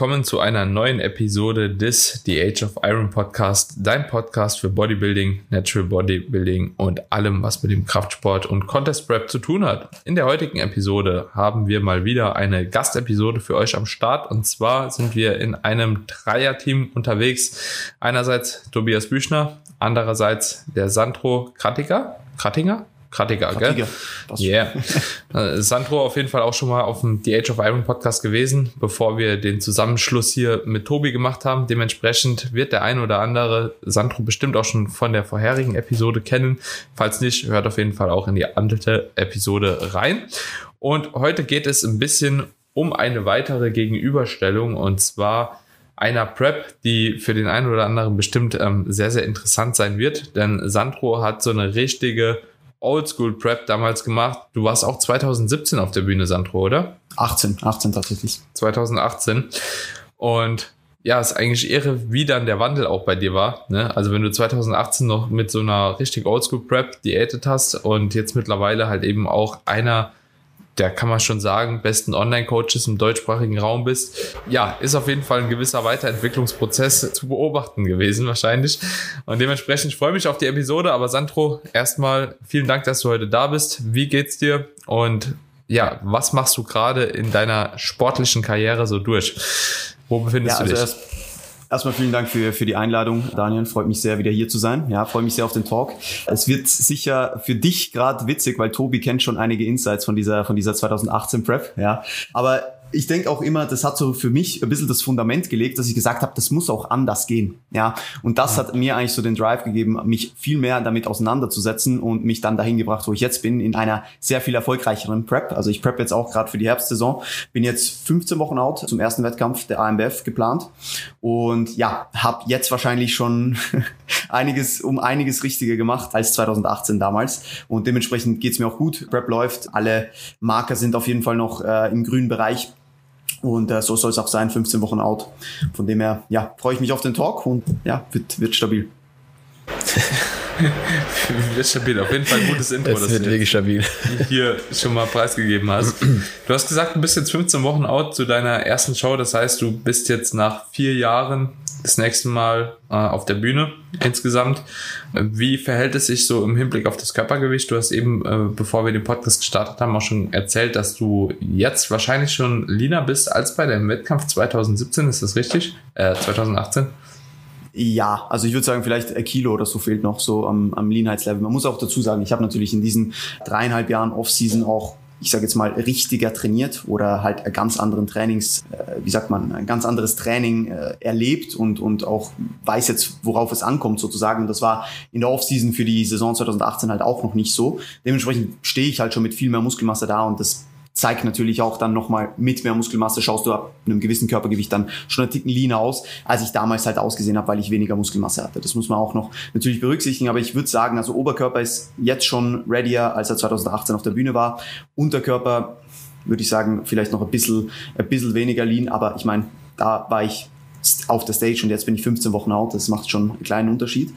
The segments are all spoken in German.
Willkommen zu einer neuen Episode des The Age of Iron Podcast, dein Podcast für Bodybuilding, Natural Bodybuilding und allem, was mit dem Kraftsport und Contest Prep zu tun hat. In der heutigen Episode haben wir mal wieder eine Gastepisode für euch am Start und zwar sind wir in einem Dreierteam unterwegs. Einerseits Tobias Büchner, andererseits der Sandro Kratiger. Kratinger? Kratiger, gell? Yeah. Äh, Sandro auf jeden Fall auch schon mal auf dem The Age of Iron Podcast gewesen, bevor wir den Zusammenschluss hier mit Tobi gemacht haben. Dementsprechend wird der ein oder andere Sandro bestimmt auch schon von der vorherigen Episode kennen. Falls nicht, hört auf jeden Fall auch in die andere Episode rein. Und heute geht es ein bisschen um eine weitere Gegenüberstellung und zwar einer Prep, die für den einen oder anderen bestimmt ähm, sehr, sehr interessant sein wird. Denn Sandro hat so eine richtige Oldschool Prep damals gemacht. Du warst auch 2017 auf der Bühne, Sandro, oder? 18, 18 tatsächlich. 2018. Und ja, ist eigentlich irre, wie dann der Wandel auch bei dir war. Ne? Also wenn du 2018 noch mit so einer richtig Oldschool Prep diätet hast und jetzt mittlerweile halt eben auch einer der kann man schon sagen, besten Online-Coaches im deutschsprachigen Raum bist. Ja, ist auf jeden Fall ein gewisser Weiterentwicklungsprozess zu beobachten gewesen wahrscheinlich. Und dementsprechend freue ich mich auf die Episode. Aber Sandro, erstmal vielen Dank, dass du heute da bist. Wie geht's dir? Und ja, was machst du gerade in deiner sportlichen Karriere so durch? Wo befindest ja, du also dich? Erstmal vielen Dank für, für die Einladung, Daniel. Freut mich sehr, wieder hier zu sein. Ja, freue mich sehr auf den Talk. Es wird sicher für dich gerade witzig, weil Tobi kennt schon einige Insights von dieser, von dieser 2018 Prep. Ja, aber ich denke auch immer, das hat so für mich ein bisschen das Fundament gelegt, dass ich gesagt habe, das muss auch anders gehen. Ja, und das ja. hat mir eigentlich so den Drive gegeben, mich viel mehr damit auseinanderzusetzen und mich dann dahin gebracht, wo ich jetzt bin, in einer sehr viel erfolgreicheren Prep. Also ich prep jetzt auch gerade für die Herbstsaison, bin jetzt 15 Wochen out zum ersten Wettkampf der AMBF geplant und ja, habe jetzt wahrscheinlich schon einiges um einiges richtiger gemacht als 2018 damals und dementsprechend geht's mir auch gut. Prep läuft, alle Marker sind auf jeden Fall noch äh, im grünen Bereich und äh, so soll es auch sein, 15 Wochen out. Von dem her, ja, freue ich mich auf den Talk und ja, wird, wird stabil. wird stabil, auf jeden Fall ein gutes Intro, das wird wirklich stabil. hier schon mal preisgegeben hast. Du hast gesagt, du bist jetzt 15 Wochen out zu deiner ersten Show, das heißt, du bist jetzt nach vier Jahren das nächste Mal äh, auf der Bühne insgesamt. Wie verhält es sich so im Hinblick auf das Körpergewicht? Du hast eben, äh, bevor wir den Podcast gestartet haben, auch schon erzählt, dass du jetzt wahrscheinlich schon leaner bist als bei deinem Wettkampf 2017. Ist das richtig? Äh, 2018? Ja, also ich würde sagen, vielleicht ein Kilo oder so fehlt noch so am, am Leanheitslevel. Man muss auch dazu sagen, ich habe natürlich in diesen dreieinhalb Jahren Off-Season auch ich sage jetzt mal, richtiger trainiert oder halt ganz anderen Trainings, äh, wie sagt man, ein ganz anderes Training äh, erlebt und, und auch weiß jetzt, worauf es ankommt sozusagen. Und das war in der Offseason für die Saison 2018 halt auch noch nicht so. Dementsprechend stehe ich halt schon mit viel mehr Muskelmasse da und das zeigt natürlich auch dann nochmal mit mehr Muskelmasse, schaust du ab einem gewissen Körpergewicht dann schon einen Ticken leaner aus, als ich damals halt ausgesehen habe, weil ich weniger Muskelmasse hatte. Das muss man auch noch natürlich berücksichtigen, aber ich würde sagen, also Oberkörper ist jetzt schon readier, als er 2018 auf der Bühne war. Unterkörper würde ich sagen, vielleicht noch ein bisschen, ein bisschen weniger lean, aber ich meine, da war ich auf der Stage und jetzt bin ich 15 Wochen out, das macht schon einen kleinen Unterschied.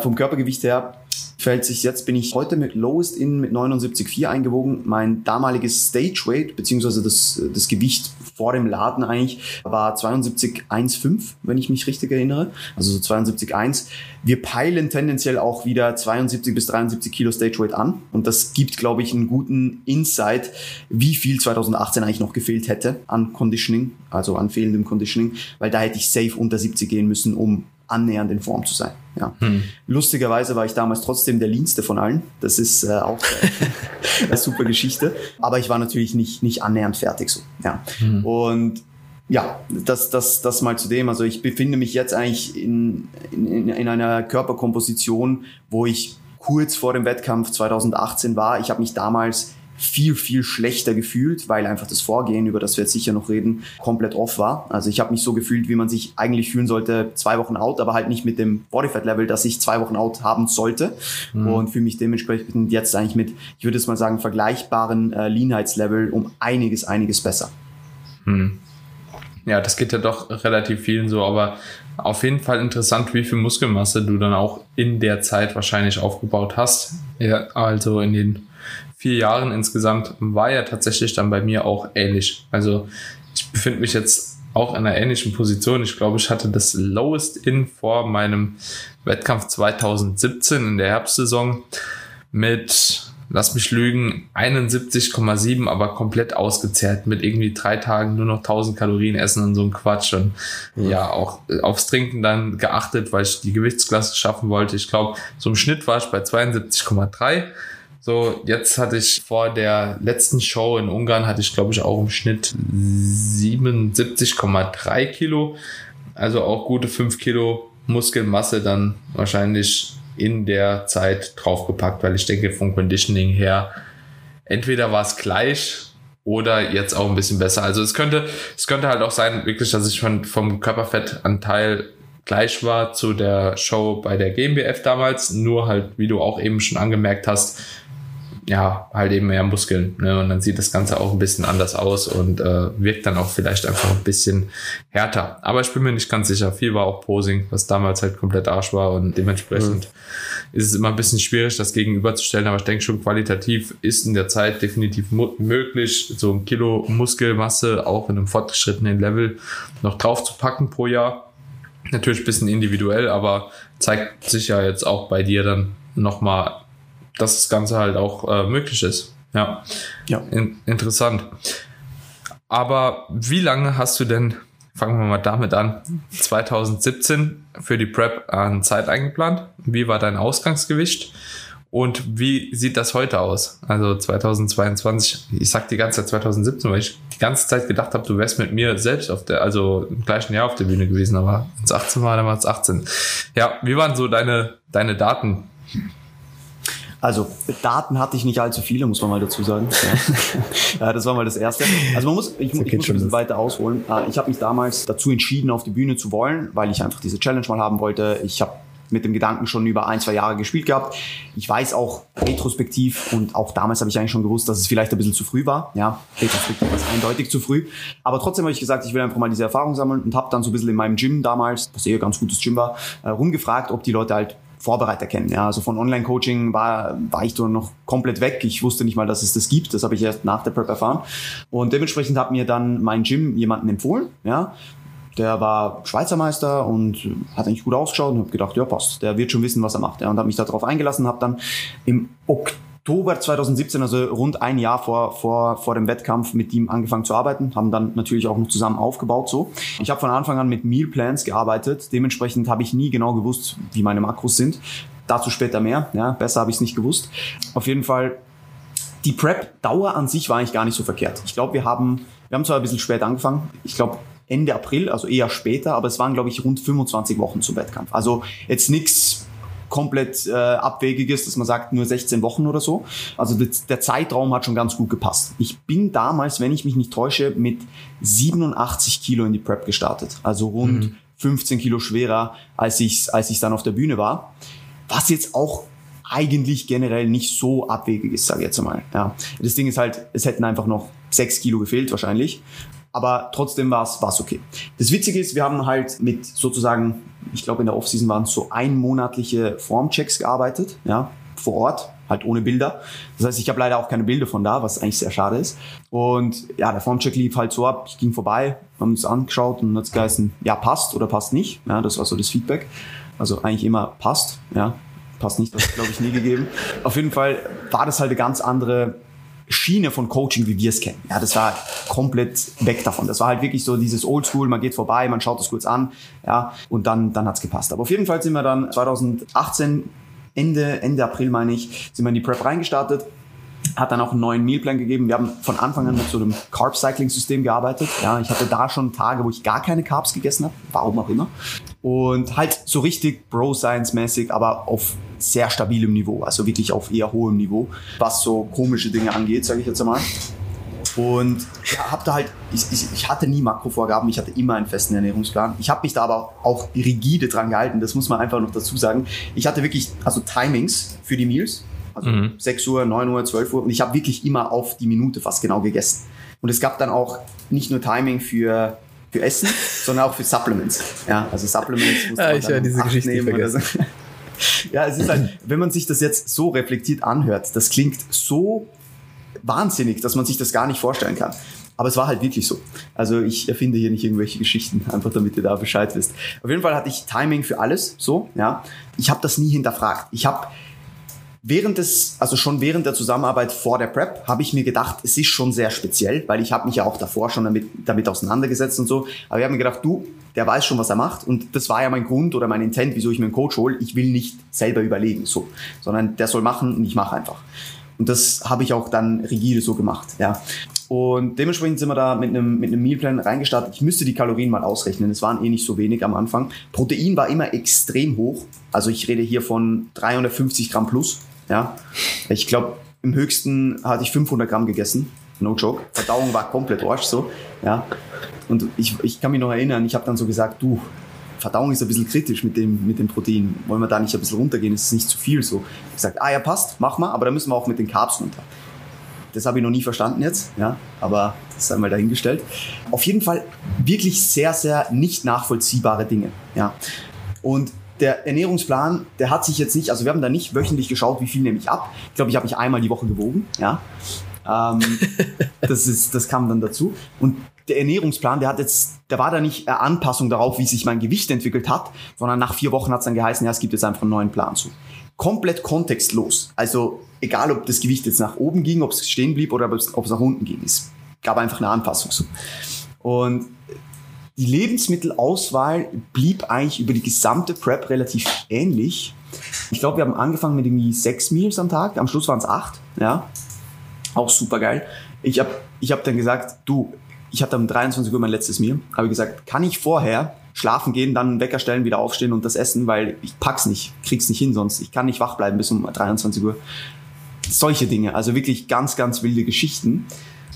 Vom Körpergewicht her fällt sich jetzt, bin ich heute mit Lowest In mit 79,4 eingewogen. Mein damaliges Stage Weight, beziehungsweise das, das Gewicht vor dem Laden eigentlich, war 72,15, wenn ich mich richtig erinnere. Also so 72,1. Wir peilen tendenziell auch wieder 72 bis 73 Kilo Stage Weight an. Und das gibt, glaube ich, einen guten Insight, wie viel 2018 eigentlich noch gefehlt hätte an Conditioning, also an fehlendem Conditioning, weil da hätte ich safe unter 70 gehen müssen, um annähernd in Form zu sein. Ja. Hm. Lustigerweise war ich damals trotzdem der Leanste von allen. Das ist äh, auch äh, eine super Geschichte. Aber ich war natürlich nicht, nicht annähernd fertig so. Ja. Hm. Und ja, das, das, das mal zu dem. Also ich befinde mich jetzt eigentlich in, in, in einer Körperkomposition, wo ich kurz vor dem Wettkampf 2018 war. Ich habe mich damals viel, viel schlechter gefühlt, weil einfach das Vorgehen, über das wir jetzt sicher noch reden, komplett off war. Also ich habe mich so gefühlt, wie man sich eigentlich fühlen sollte, zwei Wochen out, aber halt nicht mit dem Bodyfat-Level, das ich zwei Wochen out haben sollte. Mhm. Und fühle mich dementsprechend jetzt eigentlich mit, ich würde es mal sagen, vergleichbaren äh, Leanheitslevel um einiges, einiges besser. Mhm. Ja, das geht ja doch relativ vielen so, aber auf jeden Fall interessant, wie viel Muskelmasse du dann auch in der Zeit wahrscheinlich aufgebaut hast. Ja, also in den vier Jahren insgesamt war ja tatsächlich dann bei mir auch ähnlich. Also ich befinde mich jetzt auch in einer ähnlichen Position. Ich glaube, ich hatte das Lowest in vor meinem Wettkampf 2017 in der Herbstsaison mit, lass mich lügen, 71,7, aber komplett ausgezehrt mit irgendwie drei Tagen nur noch 1000 Kalorien essen und so ein Quatsch und mhm. ja, auch aufs Trinken dann geachtet, weil ich die Gewichtsklasse schaffen wollte. Ich glaube, so im Schnitt war ich bei 72,3 so, jetzt hatte ich vor der letzten Show in Ungarn, hatte ich glaube ich auch im Schnitt 77,3 Kilo. Also auch gute 5 Kilo Muskelmasse dann wahrscheinlich in der Zeit draufgepackt, weil ich denke vom Conditioning her, entweder war es gleich oder jetzt auch ein bisschen besser. Also es könnte, es könnte halt auch sein, wirklich, dass ich von, vom Körperfettanteil gleich war zu der Show bei der GmbF damals, nur halt, wie du auch eben schon angemerkt hast, ja, halt eben mehr Muskeln. Ne? Und dann sieht das Ganze auch ein bisschen anders aus und äh, wirkt dann auch vielleicht einfach ein bisschen härter. Aber ich bin mir nicht ganz sicher. Viel war auch Posing, was damals halt komplett Arsch war und dementsprechend mhm. ist es immer ein bisschen schwierig, das gegenüberzustellen. Aber ich denke schon, qualitativ ist in der Zeit definitiv möglich, so ein Kilo Muskelmasse auch in einem fortgeschrittenen Level noch drauf zu packen pro Jahr. Natürlich ein bisschen individuell, aber zeigt sich ja jetzt auch bei dir dann nochmal dass das Ganze halt auch äh, möglich ist. Ja, ja. In, interessant. Aber wie lange hast du denn, fangen wir mal damit an, 2017 für die Prep an Zeit eingeplant? Wie war dein Ausgangsgewicht? Und wie sieht das heute aus? Also 2022, ich sag die ganze Zeit 2017, weil ich die ganze Zeit gedacht habe, du wärst mit mir selbst auf der, also im gleichen Jahr auf der Bühne gewesen, aber wenn es 18 war, dann war es 18. Ja, wie waren so deine, deine Daten? Also Daten hatte ich nicht allzu viele, muss man mal dazu sagen. Ja. ja das war mal das Erste. Also man muss, ich, ich muss ein bisschen weiter ausholen. Äh, ich habe mich damals dazu entschieden, auf die Bühne zu wollen, weil ich einfach diese Challenge mal haben wollte. Ich habe mit dem Gedanken schon über ein, zwei Jahre gespielt gehabt. Ich weiß auch retrospektiv und auch damals habe ich eigentlich schon gewusst, dass es vielleicht ein bisschen zu früh war. Ja, retrospektiv ist eindeutig zu früh. Aber trotzdem habe ich gesagt, ich will einfach mal diese Erfahrung sammeln und habe dann so ein bisschen in meinem Gym damals, was eher ganz gutes Gym war, äh, rumgefragt, ob die Leute halt Vorbereiter kennen. Ja, also von Online-Coaching war, war ich da noch komplett weg. Ich wusste nicht mal, dass es das gibt. Das habe ich erst nach der Prep erfahren. Und dementsprechend hat mir dann mein Gym jemanden empfohlen. Ja, der war Schweizer Meister und hat eigentlich gut ausgeschaut und habe gedacht, ja passt, der wird schon wissen, was er macht. Ja, und habe mich darauf eingelassen, habe dann im Oktober Oktober 2017, also rund ein Jahr vor, vor, vor dem Wettkampf, mit ihm angefangen zu arbeiten, haben dann natürlich auch noch zusammen aufgebaut. So, Ich habe von Anfang an mit Meal Plans gearbeitet. Dementsprechend habe ich nie genau gewusst, wie meine Makros sind. Dazu später mehr. Ja, besser habe ich es nicht gewusst. Auf jeden Fall, die Prep-Dauer an sich war eigentlich gar nicht so verkehrt. Ich glaube, wir haben, wir haben zwar ein bisschen spät angefangen. Ich glaube, Ende April, also eher später, aber es waren, glaube ich, rund 25 Wochen zum Wettkampf. Also jetzt nichts komplett äh, abwegig ist, dass man sagt nur 16 Wochen oder so. Also das, der Zeitraum hat schon ganz gut gepasst. Ich bin damals, wenn ich mich nicht täusche, mit 87 Kilo in die Prep gestartet. Also rund mhm. 15 Kilo schwerer, als ich als ich dann auf der Bühne war. Was jetzt auch eigentlich generell nicht so abwegig ist, sage ich jetzt einmal. Ja. Das Ding ist halt, es hätten einfach noch 6 Kilo gefehlt wahrscheinlich aber trotzdem war es okay. Das Witzige ist, wir haben halt mit sozusagen, ich glaube in der Offseason waren es so einmonatliche Formchecks gearbeitet, ja, vor Ort, halt ohne Bilder. Das heißt, ich habe leider auch keine Bilder von da, was eigentlich sehr schade ist. Und ja, der Formcheck lief halt so ab, ich ging vorbei, haben uns angeschaut und hat es geheißen, ja, passt oder passt nicht. Ja, das war so das Feedback. Also eigentlich immer passt, ja, passt nicht, das glaube ich nie gegeben. Auf jeden Fall war das halt eine ganz andere Schiene von Coaching, wie wir es kennen. Ja, das war komplett weg davon. Das war halt wirklich so dieses Oldschool, man geht vorbei, man schaut es kurz an, ja, und dann, dann hat's gepasst. Aber auf jeden Fall sind wir dann 2018, Ende, Ende April meine ich, sind wir in die Prep reingestartet hat dann auch einen neuen Mealplan gegeben. Wir haben von Anfang an mit so einem Carb-Cycling-System gearbeitet. Ja, ich hatte da schon Tage, wo ich gar keine Carbs gegessen habe, warum auch immer. Und halt so richtig Bro-Science-mäßig, aber auf sehr stabilem Niveau, also wirklich auf eher hohem Niveau, was so komische Dinge angeht, sage ich jetzt einmal. Und ja, hab da halt, ich, ich, ich hatte nie Makrovorgaben, ich hatte immer einen festen Ernährungsplan. Ich habe mich da aber auch rigide dran gehalten, das muss man einfach noch dazu sagen. Ich hatte wirklich, also Timings für die Meals, also mhm. 6 Uhr, 9 Uhr, 12 Uhr und ich habe wirklich immer auf die Minute fast genau gegessen. Und es gab dann auch nicht nur Timing für für Essen, sondern auch für Supplements. Ja, also Supplements muss man ja, ich dann diese Geschichte nehmen vergessen. So. Ja, es ist halt, wenn man sich das jetzt so reflektiert anhört, das klingt so wahnsinnig, dass man sich das gar nicht vorstellen kann. Aber es war halt wirklich so. Also ich erfinde hier nicht irgendwelche Geschichten, einfach damit ihr da Bescheid wisst. Auf jeden Fall hatte ich Timing für alles, so, ja. Ich habe das nie hinterfragt. Ich habe während des, also schon während der Zusammenarbeit vor der Prep, habe ich mir gedacht, es ist schon sehr speziell, weil ich habe mich ja auch davor schon damit, damit auseinandergesetzt und so. Aber ich habe mir gedacht, du, der weiß schon, was er macht. Und das war ja mein Grund oder mein Intent, wieso ich mir einen Coach hole. Ich will nicht selber überlegen, so, sondern der soll machen und ich mache einfach. Und das habe ich auch dann rigide so gemacht, ja. Und dementsprechend sind wir da mit einem, mit einem Mealplan reingestartet. Ich müsste die Kalorien mal ausrechnen. Es waren eh nicht so wenig am Anfang. Protein war immer extrem hoch. Also ich rede hier von 350 Gramm plus. Ja, ich glaube, im höchsten hatte ich 500 Gramm gegessen. No joke. Verdauung war komplett Arsch so. Ja. Und ich, ich kann mich noch erinnern, ich habe dann so gesagt, du, Verdauung ist ein bisschen kritisch mit dem, mit dem Protein. Wollen wir da nicht ein bisschen runtergehen? Ist es nicht zu viel so? Ich gesagt, ah ja, passt, mach mal, aber da müssen wir auch mit den Carbs runter. Das habe ich noch nie verstanden jetzt, ja, aber das ist einmal dahingestellt. Auf jeden Fall wirklich sehr, sehr nicht nachvollziehbare Dinge, ja. Und der Ernährungsplan, der hat sich jetzt nicht, also wir haben da nicht wöchentlich geschaut, wie viel nehme ich ab. Ich glaube, ich habe mich einmal die Woche gewogen, ja. Ähm, das, ist, das kam dann dazu. Und der Ernährungsplan, der hat jetzt, der war da nicht eine Anpassung darauf, wie sich mein Gewicht entwickelt hat, sondern nach vier Wochen hat es dann geheißen, ja, es gibt jetzt einfach einen neuen Plan zu. Komplett kontextlos. Also egal, ob das Gewicht jetzt nach oben ging, ob es stehen blieb oder ob es, nach unten ging. Es gab einfach eine Anpassung so. Und die Lebensmittelauswahl blieb eigentlich über die gesamte Prep relativ ähnlich. Ich glaube, wir haben angefangen mit irgendwie sechs Meals am Tag. Am Schluss waren es acht. Ja, auch super geil. Ich habe ich hab dann gesagt, du, ich hatte um 23 Uhr mein letztes Meal. Habe gesagt, kann ich vorher schlafen gehen, dann einen Wecker stellen, wieder aufstehen und das essen, weil ich pack's nicht, krieg's nicht hin sonst. Ich kann nicht wach bleiben bis um 23 Uhr. Solche Dinge, also wirklich ganz, ganz wilde Geschichten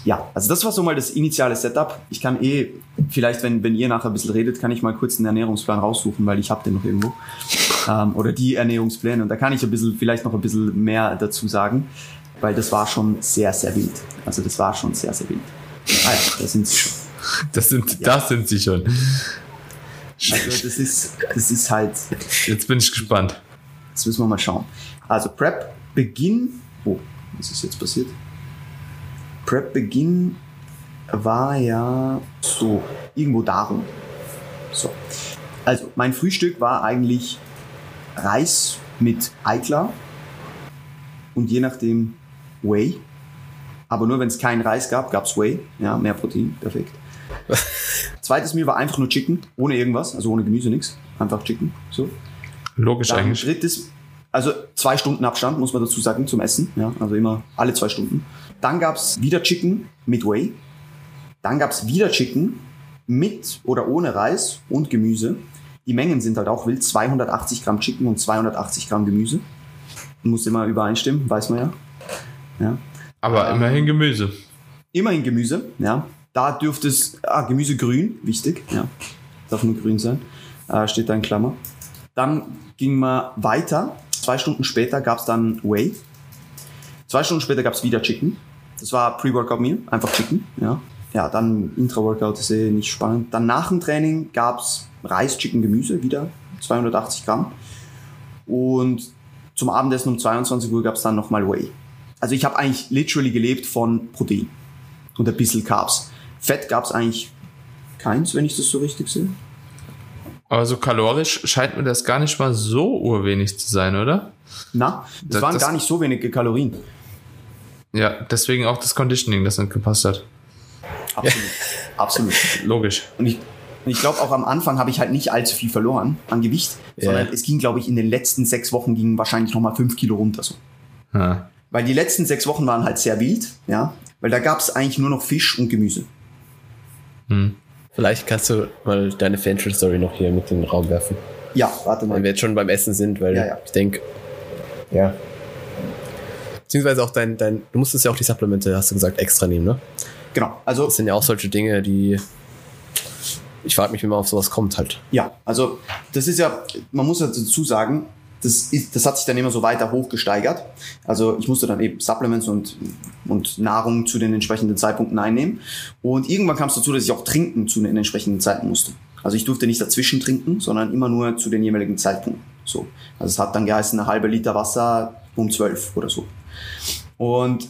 ja, also das war so mal das initiale Setup. Ich kann eh, vielleicht, wenn, wenn ihr nachher ein bisschen redet, kann ich mal kurz einen Ernährungsplan raussuchen, weil ich habe den noch irgendwo. Ähm, oder die Ernährungspläne. Und da kann ich ein bisschen, vielleicht noch ein bisschen mehr dazu sagen, weil das war schon sehr, sehr wild. Also das war schon sehr, sehr wild. Ah ja, da sind sie schon. Das sind, ja. das sind sie schon. Also das ist, das ist halt. Jetzt bin ich gespannt. Jetzt müssen wir mal schauen. Also Prep, Beginn. Oh, was ist jetzt passiert? Prep-Beginn war ja so irgendwo darum. So. Also mein Frühstück war eigentlich Reis mit Eiklar und je nachdem Whey. Aber nur wenn es keinen Reis gab, gab es Whey. Ja, mehr Protein, perfekt. Zweites Meal war einfach nur Chicken, ohne irgendwas, also ohne Gemüse, nichts. Einfach Chicken. So. Logisch Dann eigentlich. Drittes, also zwei Stunden Abstand, muss man dazu sagen, zum Essen. Ja, also immer alle zwei Stunden. Dann gab's wieder Chicken mit Whey. Dann gab's wieder Chicken mit oder ohne Reis und Gemüse. Die Mengen sind halt auch wild. 280 Gramm Chicken und 280 Gramm Gemüse. Muss immer übereinstimmen, weiß man ja. ja. Aber ähm, immerhin Gemüse. Immerhin Gemüse, ja. Da dürfte es, ah, Gemüse grün, wichtig, ja. Darf nur grün sein. Äh, steht da in Klammer. Dann ging man weiter. Zwei Stunden später gab's dann Whey. Zwei Stunden später gab's wieder Chicken. Das war Pre-Workout-Meal, einfach Chicken. Ja, ja dann Intra-Workout ist eh nicht spannend. Dann nach dem Training gab's Reis, Chicken, Gemüse, wieder 280 Gramm. Und zum Abendessen um 22 Uhr gab's dann nochmal Whey. Also ich habe eigentlich literally gelebt von Protein und ein bisschen Carbs. Fett gab's eigentlich keins, wenn ich das so richtig sehe. Aber so kalorisch scheint mir das gar nicht mal so urwenig zu sein, oder? Na, das, das waren das, gar nicht so wenige Kalorien. Ja, deswegen auch das Conditioning, das nicht gepasst hat. Absolut. Absolut. Logisch. Und ich, ich glaube, auch am Anfang habe ich halt nicht allzu viel verloren an Gewicht, yeah. sondern es ging, glaube ich, in den letzten sechs Wochen ging wahrscheinlich nochmal fünf Kilo runter. So. Ha. Weil die letzten sechs Wochen waren halt sehr wild, ja. Weil da gab es eigentlich nur noch Fisch und Gemüse. Hm. Vielleicht kannst du mal deine Fantrade-Story noch hier mit in den Raum werfen. Ja, warte mal. Wenn wir jetzt schon beim Essen sind, weil ja, ja. ich denke, ja, Beziehungsweise auch dein, dein, du musstest ja auch die Supplemente, hast du gesagt, extra nehmen, ne? Genau. Also. Das sind ja auch solche Dinge, die. Ich frage mich, wie man auf sowas kommt halt. Ja, also das ist ja, man muss ja dazu sagen, das, ist, das hat sich dann immer so weiter hochgesteigert. Also ich musste dann eben Supplements und, und Nahrung zu den entsprechenden Zeitpunkten einnehmen. Und irgendwann kam es dazu, dass ich auch trinken zu den entsprechenden Zeiten musste. Also ich durfte nicht dazwischen trinken, sondern immer nur zu den jeweiligen Zeitpunkten. So. Also es hat dann geheißen, eine halbe Liter Wasser um zwölf oder so. Und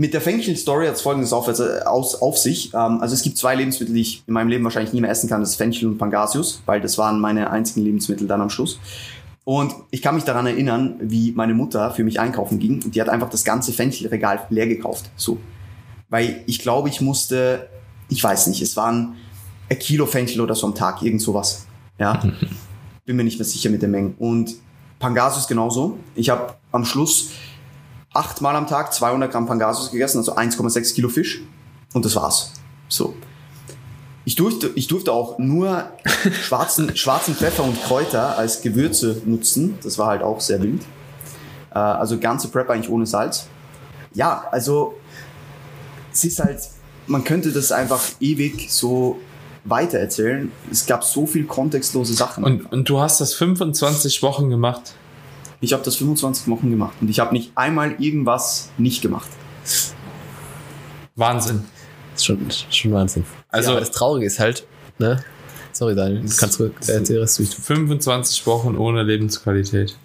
Mit der Fenchel-Story hat es folgendes auf, also aus, auf sich. Ähm, also es gibt zwei Lebensmittel, die ich in meinem Leben wahrscheinlich nie mehr essen kann. Das ist Fenchel und Pangasius, weil das waren meine einzigen Lebensmittel dann am Schluss. Und ich kann mich daran erinnern, wie meine Mutter für mich einkaufen ging und die hat einfach das ganze Fenchelregal leer gekauft. So. Weil ich glaube, ich musste, ich weiß nicht, es waren ein Kilo Fenchel oder so am Tag, irgend sowas. Ja. Bin mir nicht mehr sicher mit den Mengen. Und Pangasius genauso. Ich habe am Schluss achtmal am Tag 200 Gramm Pangasius gegessen, also 1,6 Kilo Fisch. Und das war's. So. Ich durfte, ich durfte auch nur schwarzen, schwarzen Pfeffer und Kräuter als Gewürze nutzen. Das war halt auch sehr wild. Äh, also ganze Prep eigentlich ohne Salz. Ja, also es ist halt, man könnte das einfach ewig so weitererzählen. Es gab so viel kontextlose Sachen. Und, und du hast das 25 Wochen gemacht? Ich habe das 25 Wochen gemacht und ich habe nicht einmal irgendwas nicht gemacht. Wahnsinn. Das ist schon, schon Wahnsinn. Also ja, das Traurige ist halt, ne? Sorry, Daniel, du kannst was du 25 Wochen ohne Lebensqualität.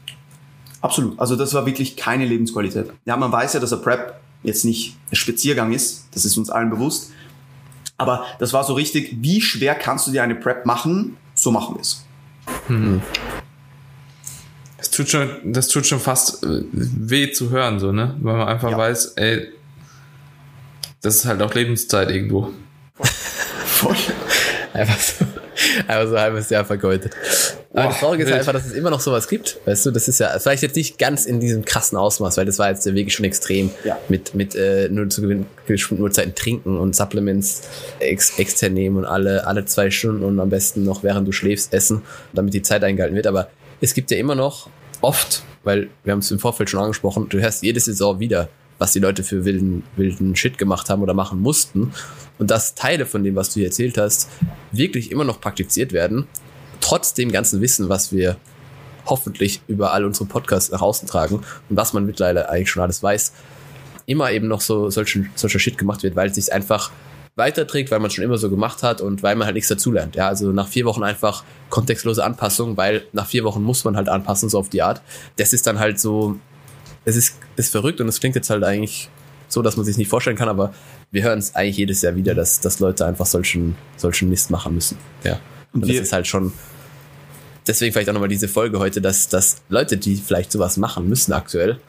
Absolut. Also das war wirklich keine Lebensqualität. Ja, man weiß ja, dass ein Prep jetzt nicht ein Spaziergang ist. Das ist uns allen bewusst. Aber das war so richtig, wie schwer kannst du dir eine Prep machen? So machen wir es. Hm tut schon, das tut schon fast äh, weh zu hören, so, ne? Weil man einfach ja. weiß, ey, das ist halt auch Lebenszeit irgendwo. Voll. einfach so, einfach so ein halbes Jahr vergeudet. Aber das Traurige ist wild. einfach, dass es immer noch sowas gibt. Weißt du, das ist ja vielleicht jetzt nicht ganz in diesem krassen Ausmaß, weil das war jetzt wirklich schon extrem ja. mit, mit äh, nur zu bestimmten Uhrzeiten trinken und Supplements ex extern nehmen und alle, alle zwei Stunden und am besten noch während du schläfst essen, damit die Zeit eingehalten wird. Aber es gibt ja immer noch oft, weil wir haben es im Vorfeld schon angesprochen, du hörst jede Saison wieder, was die Leute für wilden, wilden Shit gemacht haben oder machen mussten. Und dass Teile von dem, was du hier erzählt hast, wirklich immer noch praktiziert werden, trotz dem ganzen Wissen, was wir hoffentlich über all unsere Podcasts nach außen tragen und was man mittlerweile eigentlich schon alles weiß, immer eben noch so solchen, solcher Shit gemacht wird, weil es sich einfach weiterträgt, weil man schon immer so gemacht hat und weil man halt nichts dazulernt. Ja, also nach vier Wochen einfach kontextlose Anpassung, weil nach vier Wochen muss man halt anpassen, so auf die Art. Das ist dann halt so, es ist, ist verrückt und es klingt jetzt halt eigentlich so, dass man sich nicht vorstellen kann, aber wir hören es eigentlich jedes Jahr wieder, dass, dass Leute einfach solchen, solchen Mist machen müssen. Ja. Und, und das ist halt schon, deswegen vielleicht auch nochmal diese Folge heute, dass, dass Leute, die vielleicht sowas machen müssen aktuell,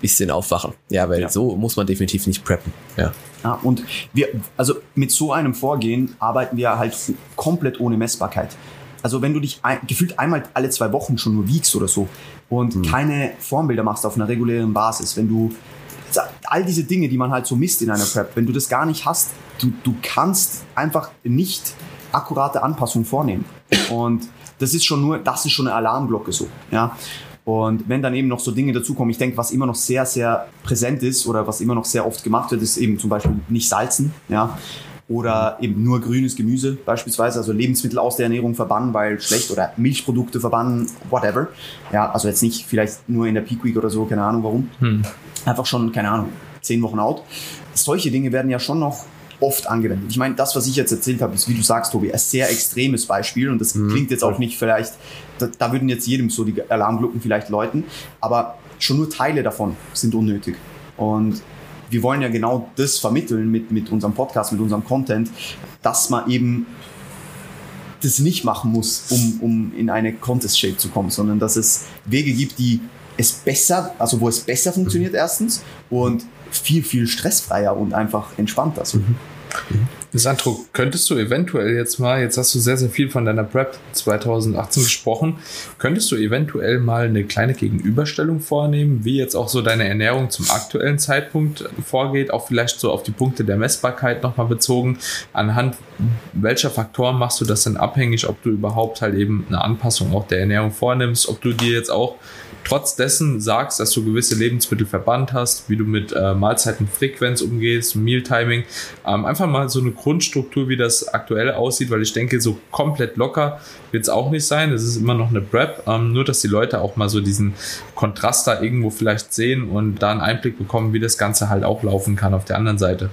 bisschen aufwachen. Ja, weil ja. so muss man definitiv nicht preppen. Ja. Ja, und wir, also mit so einem Vorgehen arbeiten wir halt komplett ohne Messbarkeit. Also wenn du dich ein, gefühlt einmal alle zwei Wochen schon nur wiegst oder so und mhm. keine Formbilder machst auf einer regulären Basis, wenn du all diese Dinge, die man halt so misst in einer Prep, wenn du das gar nicht hast, du, du kannst einfach nicht akkurate Anpassungen vornehmen. Und das ist schon nur, das ist schon eine Alarmglocke so, ja. Und wenn dann eben noch so Dinge dazukommen, ich denke, was immer noch sehr, sehr präsent ist oder was immer noch sehr oft gemacht wird, ist eben zum Beispiel nicht salzen, ja. Oder eben nur grünes Gemüse beispielsweise, also Lebensmittel aus der Ernährung verbannen, weil schlecht oder Milchprodukte verbannen, whatever. Ja, also jetzt nicht vielleicht nur in der Peak Week oder so, keine Ahnung warum. Hm. Einfach schon, keine Ahnung, zehn Wochen out. Solche Dinge werden ja schon noch oft angewendet. Ich meine, das, was ich jetzt erzählt habe, ist, wie du sagst, Tobi, ein sehr extremes Beispiel und das mhm. klingt jetzt auch nicht vielleicht, da, da, würden jetzt jedem so die Alarmglocken vielleicht läuten, aber schon nur Teile davon sind unnötig. Und wir wollen ja genau das vermitteln mit, mit unserem Podcast, mit unserem Content, dass man eben das nicht machen muss, um, um in eine Contest-Shape zu kommen, sondern dass es Wege gibt, die es besser, also wo es besser funktioniert mhm. erstens und viel, viel stressfreier und einfach entspannter. So. Mhm. Sandro, könntest du eventuell jetzt mal, jetzt hast du sehr, sehr viel von deiner Prep 2018 gesprochen, könntest du eventuell mal eine kleine Gegenüberstellung vornehmen, wie jetzt auch so deine Ernährung zum aktuellen Zeitpunkt vorgeht, auch vielleicht so auf die Punkte der Messbarkeit nochmal bezogen, anhand welcher Faktoren machst du das denn abhängig, ob du überhaupt halt eben eine Anpassung auch der Ernährung vornimmst, ob du dir jetzt auch trotz dessen sagst, dass du gewisse Lebensmittel verbannt hast, wie du mit äh, Mahlzeitenfrequenz umgehst, Mealtiming, ähm, einfach mal so eine Grundstruktur, wie das aktuell aussieht, weil ich denke, so komplett locker wird es auch nicht sein. Es ist immer noch eine Prep, ähm, nur dass die Leute auch mal so diesen Kontrast da irgendwo vielleicht sehen und da einen Einblick bekommen, wie das Ganze halt auch laufen kann auf der anderen Seite.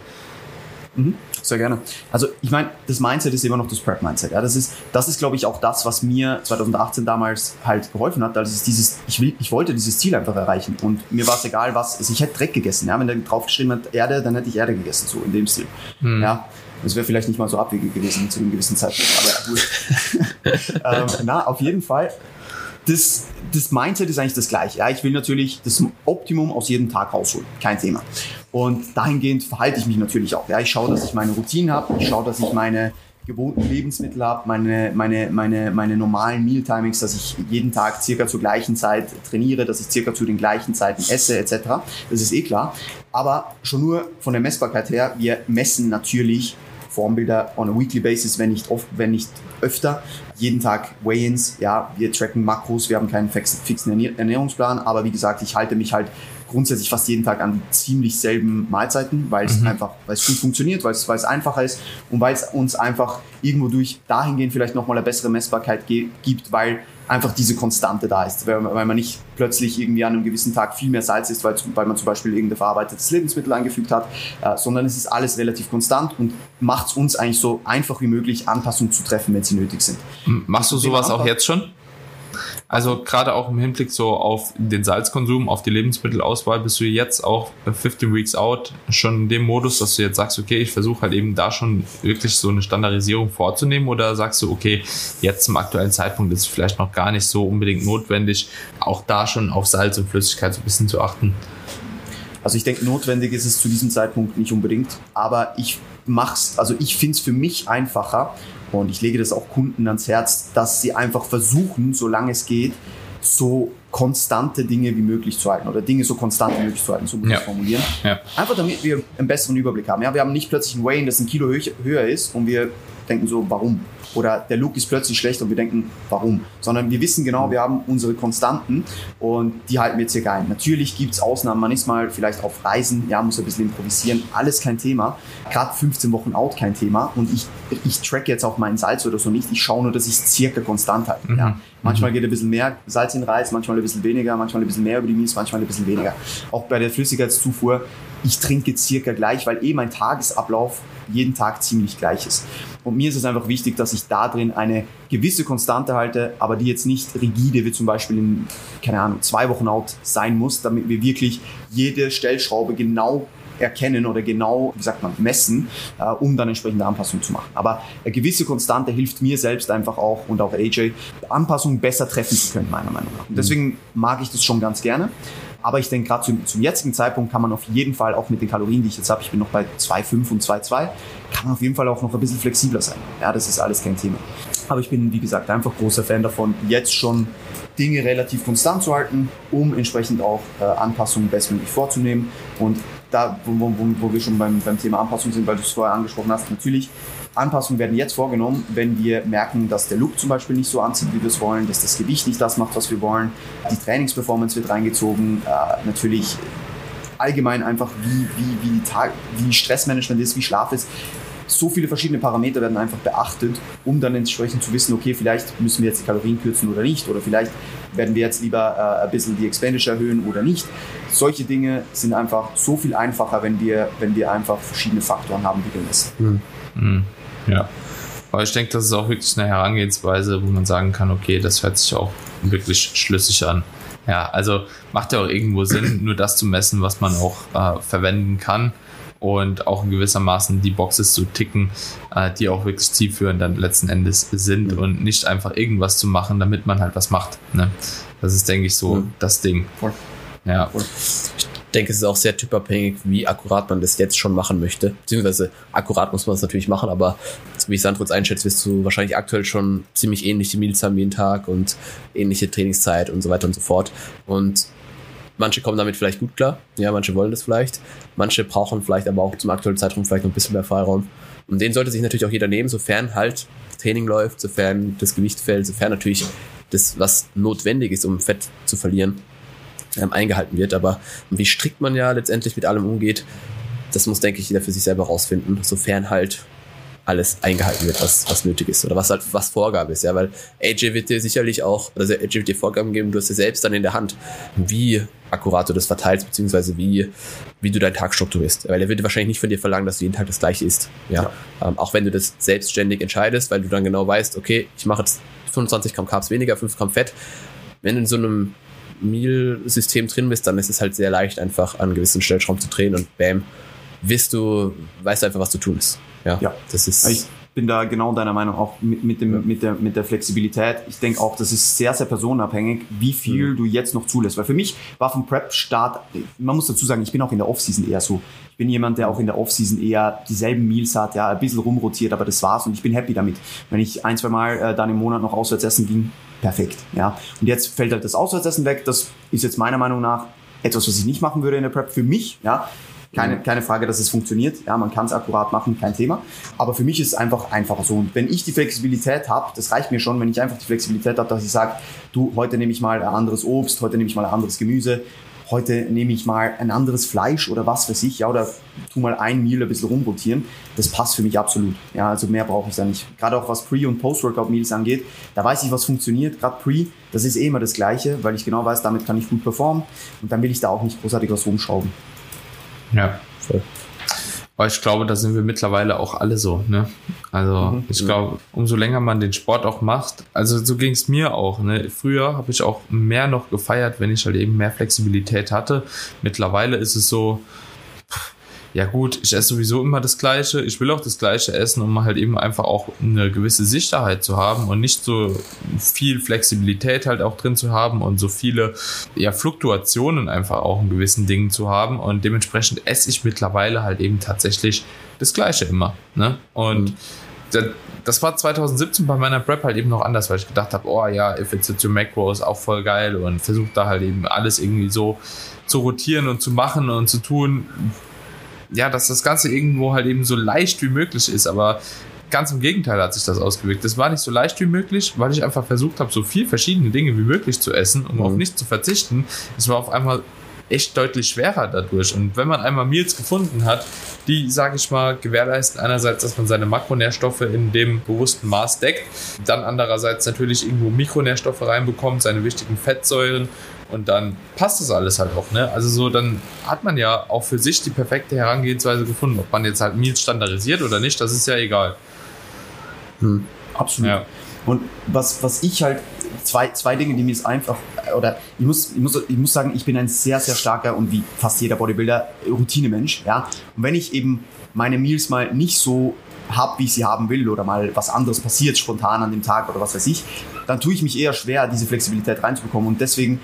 Mhm, sehr gerne. Also ich meine, das Mindset ist immer noch das Prep-Mindset. Ja, das ist, das ist, glaube ich, auch das, was mir 2018 damals halt geholfen hat. Also dieses, ich will, ich wollte dieses Ziel einfach erreichen und mir war es egal, was. Also ich hätte Dreck gegessen. Ja, wenn der draufgeschrieben hat Erde, dann hätte ich Erde gegessen, so in dem Stil. Mhm. Ja. Das wäre vielleicht nicht mal so abwegig gewesen zu einem gewissen Zeitpunkt, aber gut. ähm, na, auf jeden Fall. Das, das Mindset ist eigentlich das gleiche. Ja, ich will natürlich das Optimum aus jedem Tag rausholen. Kein Thema. Und dahingehend verhalte ich mich natürlich auch. Ja, ich schaue, dass ich meine Routinen habe. Ich schaue, dass ich meine gewohnten Lebensmittel habe, meine, meine, meine, meine normalen Meal-Timings, dass ich jeden Tag circa zur gleichen Zeit trainiere, dass ich circa zu den gleichen Zeiten esse, etc. Das ist eh klar. Aber schon nur von der Messbarkeit her, wir messen natürlich Formbilder on a weekly basis, wenn nicht oft, wenn nicht öfter. Jeden Tag Weigh-ins, ja, wir tracken Makros, wir haben keinen fixen Ernährungsplan, aber wie gesagt, ich halte mich halt grundsätzlich fast jeden Tag an ziemlich selben Mahlzeiten, weil es mhm. einfach, weil es gut funktioniert, weil es, weil es einfacher ist und weil es uns einfach irgendwo durch dahingehend vielleicht nochmal eine bessere Messbarkeit gibt, weil einfach diese Konstante da ist, weil, weil, man nicht plötzlich irgendwie an einem gewissen Tag viel mehr Salz isst, weil, weil man zum Beispiel irgendein verarbeitetes Lebensmittel eingefügt hat, äh, sondern es ist alles relativ konstant und macht es uns eigentlich so einfach wie möglich, Anpassungen zu treffen, wenn sie nötig sind. Machst du sowas auch jetzt schon? Also gerade auch im Hinblick so auf den Salzkonsum, auf die Lebensmittelauswahl, bist du jetzt auch 15 Weeks out schon in dem Modus, dass du jetzt sagst, okay, ich versuche halt eben da schon wirklich so eine Standardisierung vorzunehmen oder sagst du, okay, jetzt zum aktuellen Zeitpunkt ist es vielleicht noch gar nicht so unbedingt notwendig, auch da schon auf Salz und Flüssigkeit so ein bisschen zu achten? Also ich denke, notwendig ist es zu diesem Zeitpunkt nicht unbedingt, aber ich mach's, also ich finde es für mich einfacher, und ich lege das auch Kunden ans Herz, dass sie einfach versuchen, solange es geht, so konstante Dinge wie möglich zu halten oder Dinge so konstant wie möglich zu halten, so muss ich ja. formulieren. Ja. Einfach damit wir einen besseren Überblick haben. Ja, wir haben nicht plötzlich ein Wayne, das ein Kilo höher ist und wir denken so, warum? Oder der Look ist plötzlich schlecht und wir denken, warum? Sondern wir wissen genau, wir haben unsere Konstanten und die halten wir jetzt hier ein. Natürlich gibt es Ausnahmen, man ist mal vielleicht auf Reisen, ja, muss ein bisschen improvisieren, alles kein Thema. Gerade 15 Wochen out kein Thema und ich, ich track jetzt auch meinen Salz oder so nicht, ich schaue nur, dass ich es circa konstant halte. Mhm. Ja. Manchmal geht ein bisschen mehr Salz in den Reis, manchmal ein bisschen weniger, manchmal ein bisschen mehr über die Mies, manchmal ein bisschen weniger. Auch bei der Flüssigkeitszufuhr, ich trinke circa gleich, weil eh mein Tagesablauf jeden Tag ziemlich gleich ist. Und mir ist es einfach wichtig, dass ich da drin eine gewisse Konstante halte, aber die jetzt nicht rigide wie zum Beispiel in, keine Ahnung, zwei Wochen out sein muss, damit wir wirklich jede Stellschraube genau erkennen oder genau, wie sagt man, messen, äh, um dann entsprechende Anpassungen zu machen. Aber eine gewisse Konstante hilft mir selbst einfach auch und auch AJ, Anpassungen besser treffen zu können, meiner Meinung nach. Und deswegen mag ich das schon ganz gerne. Aber ich denke, gerade zum, zum jetzigen Zeitpunkt kann man auf jeden Fall auch mit den Kalorien, die ich jetzt habe, ich bin noch bei 2,5 und 2,2, kann man auf jeden Fall auch noch ein bisschen flexibler sein. Ja, das ist alles kein Thema. Aber ich bin, wie gesagt, einfach großer Fan davon, jetzt schon Dinge relativ konstant zu halten, um entsprechend auch äh, Anpassungen bestmöglich vorzunehmen. Und da, wo, wo, wo wir schon beim, beim Thema Anpassung sind, weil du es vorher angesprochen hast, natürlich Anpassungen werden jetzt vorgenommen, wenn wir merken, dass der Look zum Beispiel nicht so anzieht, wie wir es wollen, dass das Gewicht nicht das macht, was wir wollen. Die Trainingsperformance wird reingezogen. Äh, natürlich allgemein einfach, wie, wie, wie, Tag, wie Stressmanagement ist, wie Schlaf ist. So viele verschiedene Parameter werden einfach beachtet, um dann entsprechend zu wissen, okay, vielleicht müssen wir jetzt die Kalorien kürzen oder nicht, oder vielleicht werden wir jetzt lieber äh, ein bisschen die Expenditure erhöhen oder nicht. Solche Dinge sind einfach so viel einfacher, wenn wir, wenn wir einfach verschiedene Faktoren haben, die wir messen. Mhm. Ja. Aber ich denke, das ist auch wirklich eine Herangehensweise, wo man sagen kann, okay, das hört sich auch wirklich schlüssig an. Ja, also macht ja auch irgendwo Sinn, nur das zu messen, was man auch äh, verwenden kann und auch in gewissermaßen die Boxes zu ticken, äh, die auch wirklich zielführend dann letzten Endes sind mhm. und nicht einfach irgendwas zu machen, damit man halt was macht. Ne? Das ist, denke ich, so mhm. das Ding. Voll. Ja. Voll. Ich denke, es ist auch sehr typabhängig, wie akkurat man das jetzt schon machen möchte. Beziehungsweise akkurat muss man es natürlich machen, aber wie ich Sandrutz einschätze, wirst du wahrscheinlich aktuell schon ziemlich ähnliche Meals haben jeden Tag und ähnliche Trainingszeit und so weiter und so fort. Und manche kommen damit vielleicht gut klar, ja, manche wollen das vielleicht. Manche brauchen vielleicht aber auch zum aktuellen Zeitraum vielleicht noch ein bisschen mehr Freiraum. Und den sollte sich natürlich auch jeder nehmen, sofern halt Training läuft, sofern das Gewicht fällt, sofern natürlich das, was notwendig ist, um Fett zu verlieren, ähm, eingehalten wird. Aber wie strikt man ja letztendlich mit allem umgeht, das muss, denke ich, jeder für sich selber rausfinden, sofern halt alles eingehalten wird, was, was nötig ist oder was halt was Vorgabe ist, ja, weil AJ wird dir sicherlich auch, also AJ wird dir Vorgaben geben, du hast ja selbst dann in der Hand, wie akkurat du das verteilst, beziehungsweise wie, wie du deinen Tag strukturierst. Weil er wird wahrscheinlich nicht von dir verlangen, dass du jeden Tag das gleiche isst. Ja. ja. Ähm, auch wenn du das selbstständig entscheidest, weil du dann genau weißt, okay, ich mache jetzt 25 Gramm Carbs weniger, 5 Gramm Fett. Wenn du in so einem Meal-System drin bist, dann ist es halt sehr leicht, einfach an gewissen Stellschrauben zu drehen und bam, wirst du, weißt du einfach, was zu tun ist. Ja, ja. das ist. Ich bin da genau deiner Meinung auch mit, mit, dem, ja. mit, der, mit der Flexibilität. Ich denke auch, das ist sehr, sehr personenabhängig, wie viel mhm. du jetzt noch zulässt. Weil für mich war vom Prep-Start, man muss dazu sagen, ich bin auch in der Offseason eher so. Ich bin jemand, der auch in der Offseason eher dieselben Meals hat, ja, ein bisschen rumrotiert, aber das war's und ich bin happy damit. Wenn ich ein, zwei Mal äh, dann im Monat noch auswärts essen ging, perfekt, ja. Und jetzt fällt halt das Auswärtsessen weg. Das ist jetzt meiner Meinung nach etwas, was ich nicht machen würde in der Prep für mich, ja. Keine, mhm. keine Frage, dass es funktioniert. Ja, man kann es akkurat machen, kein Thema. Aber für mich ist es einfach einfacher so. Und wenn ich die Flexibilität habe, das reicht mir schon, wenn ich einfach die Flexibilität habe, dass ich sage, du, heute nehme ich mal ein anderes Obst, heute nehme ich mal ein anderes Gemüse, heute nehme ich mal ein anderes Fleisch oder was weiß ich, ja, oder tu mal ein Meal ein bisschen rumrotieren. Das passt für mich absolut. Ja, also mehr brauche ich da nicht. Gerade auch was Pre- und Post-Workout-Meals angeht, da weiß ich, was funktioniert. Gerade Pre, das ist eh immer das Gleiche, weil ich genau weiß, damit kann ich gut performen und dann will ich da auch nicht großartig was rumschrauben. Ja, voll. Aber ich glaube, da sind wir mittlerweile auch alle so. Ne? Also mhm. ich glaube, umso länger man den Sport auch macht, also so ging es mir auch. Ne? Früher habe ich auch mehr noch gefeiert, wenn ich halt eben mehr Flexibilität hatte. Mittlerweile ist es so, ja gut, ich esse sowieso immer das Gleiche, ich will auch das Gleiche essen, um halt eben einfach auch eine gewisse Sicherheit zu haben und nicht so viel Flexibilität halt auch drin zu haben und so viele ja, Fluktuationen einfach auch in gewissen Dingen zu haben und dementsprechend esse ich mittlerweile halt eben tatsächlich das Gleiche immer. Ne? Und mhm. das war 2017 bei meiner Prep halt eben noch anders, weil ich gedacht habe, oh ja, if it's a macro ist auch voll geil und versucht da halt eben alles irgendwie so zu rotieren und zu machen und zu tun, ja, dass das Ganze irgendwo halt eben so leicht wie möglich ist, aber ganz im Gegenteil hat sich das ausgewirkt. Das war nicht so leicht wie möglich, weil ich einfach versucht habe, so viel verschiedene Dinge wie möglich zu essen, um mhm. auf nichts zu verzichten. Es war auf einmal echt deutlich schwerer dadurch. Und wenn man einmal Meals gefunden hat, die, sage ich mal, gewährleisten einerseits, dass man seine Makronährstoffe in dem bewussten Maß deckt, dann andererseits natürlich irgendwo Mikronährstoffe reinbekommt, seine wichtigen Fettsäuren und dann passt das alles halt auch, ne? Also so, dann hat man ja auch für sich die perfekte Herangehensweise gefunden. Ob man jetzt halt Meals standardisiert oder nicht, das ist ja egal. Hm, absolut. Ja. Und was, was ich halt, zwei, zwei Dinge, die mir ist einfach, oder ich muss, ich, muss, ich muss sagen, ich bin ein sehr, sehr starker und wie fast jeder Bodybuilder Routinemensch, ja. Und wenn ich eben meine Meals mal nicht so habe, wie ich sie haben will oder mal was anderes passiert spontan an dem Tag oder was weiß ich, dann tue ich mich eher schwer, diese Flexibilität reinzubekommen. Und deswegen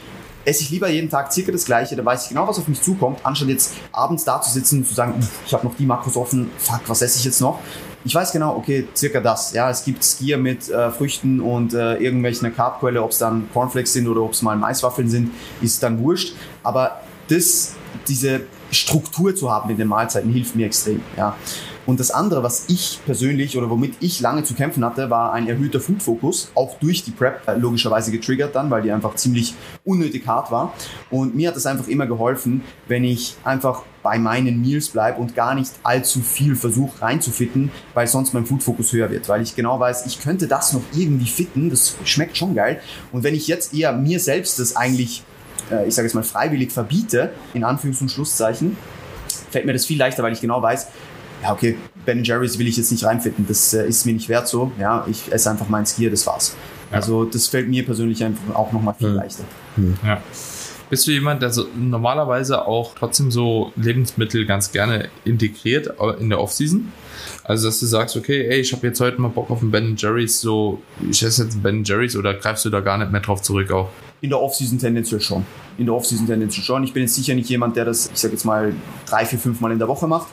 esse ich lieber jeden Tag circa das Gleiche, da weiß ich genau, was auf mich zukommt, anstatt jetzt abends da zu sitzen und zu sagen, ich habe noch die Makros offen, fuck, was esse ich jetzt noch? Ich weiß genau, okay, circa das. Ja, es gibt Skier mit äh, Früchten und äh, irgendwelche Carbquelle, ob es dann Cornflakes sind oder ob es mal Maiswaffeln sind, ist dann wurscht. Aber das, diese Struktur zu haben in den Mahlzeiten hilft mir extrem. Ja. Und das andere, was ich persönlich oder womit ich lange zu kämpfen hatte, war ein erhöhter Food-Fokus, auch durch die Prep äh, logischerweise getriggert dann, weil die einfach ziemlich unnötig hart war. Und mir hat das einfach immer geholfen, wenn ich einfach bei meinen Meals bleibe und gar nicht allzu viel versuche reinzufitten, weil sonst mein Food-Fokus höher wird. Weil ich genau weiß, ich könnte das noch irgendwie fitten, das schmeckt schon geil. Und wenn ich jetzt eher mir selbst das eigentlich, äh, ich sage jetzt mal freiwillig verbiete, in Anführungs- und Schlusszeichen, fällt mir das viel leichter, weil ich genau weiß, ja, okay, Ben Jerry's will ich jetzt nicht reinfitten, das äh, ist mir nicht wert so. Ja, ich esse einfach mein Skier, das war's. Ja. Also das fällt mir persönlich einfach auch nochmal viel mhm. leichter. Mhm. Ja. Bist du jemand, der so normalerweise auch trotzdem so Lebensmittel ganz gerne integriert in der Offseason? Also, dass du sagst, okay, ey, ich habe jetzt heute mal Bock auf einen Ben Jerry's, so, ich esse jetzt einen Ben Jerry's oder greifst du da gar nicht mehr drauf zurück auch? In der Offseason tendenziell schon. In der Offseason tendenziell schon. Ich bin jetzt sicher nicht jemand, der das, ich sag jetzt mal, drei, vier, fünf Mal in der Woche macht.